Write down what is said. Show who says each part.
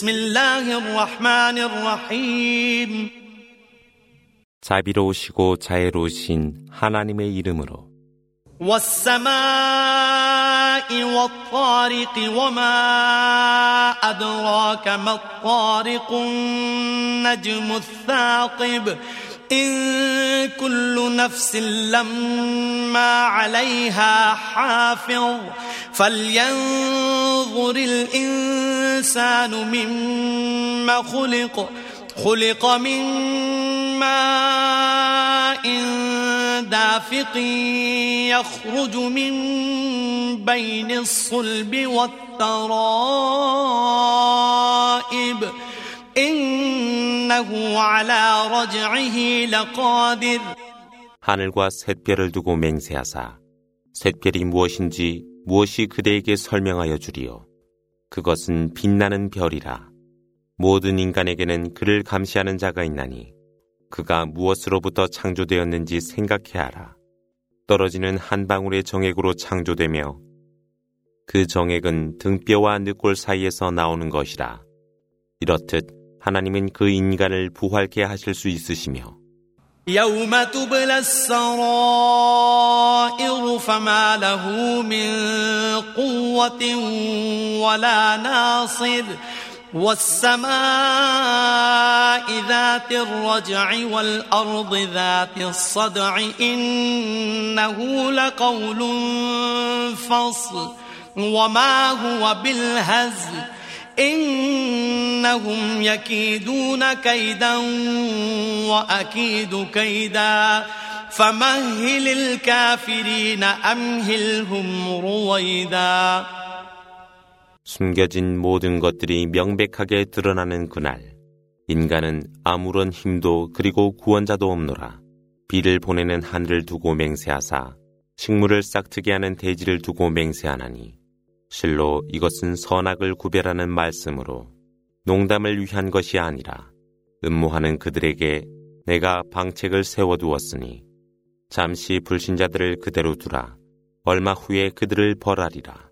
Speaker 1: بسم الله الرحمن الرحيم
Speaker 2: 자비로우시고 자애로우신 하나님의 이름으로
Speaker 1: والسماء والطارق وما أدراك ما الطارق النجم الثاقب إن كل نفس لما عليها حافظ فلينظر الإنسان مما خلق خلق من ماء دافق يخرج من بين الصلب والترائب إنه على رجعه لقادر
Speaker 2: 하늘과 샛별을 두고 맹세하사 샛별이 무엇인지 무엇이 그대에게 설명하여 주리요 그것은 빛나는 별이라. 모든 인간에게는 그를 감시하는 자가 있나니 그가 무엇으로부터 창조되었는지 생각해 하라. 떨어지는 한 방울의 정액으로 창조되며 그 정액은 등뼈와 늑골 사이에서 나오는 것이라. 이렇듯 하나님은 그 인간을 부활케 하실 수 있으시며
Speaker 1: فما له من قوة ولا ناصر. والسماء ذات الرجع والأرض ذات الصدع إنه لقول فصل. وما هو بالهزل. إنهم يكيدون كيدا وأكيد كيدا. فمهل الكافرين أمهلهم رويدا
Speaker 2: 숨겨진 모든 것들이 명백하게 드러나는 그날 인간은 아무런 힘도 그리고 구원자도 없노라 비를 보내는 하늘을 두고 맹세하사 식물을 싹트게 하는 대지를 두고 맹세하나니 실로 이것은 선악을 구별하는 말씀으로 농담을 위한 것이 아니라 음모하는 그들에게 내가 방책을 세워두었으니 잠시 불신자들을 그대로 두라 얼마 후에 그들을 벌하리라.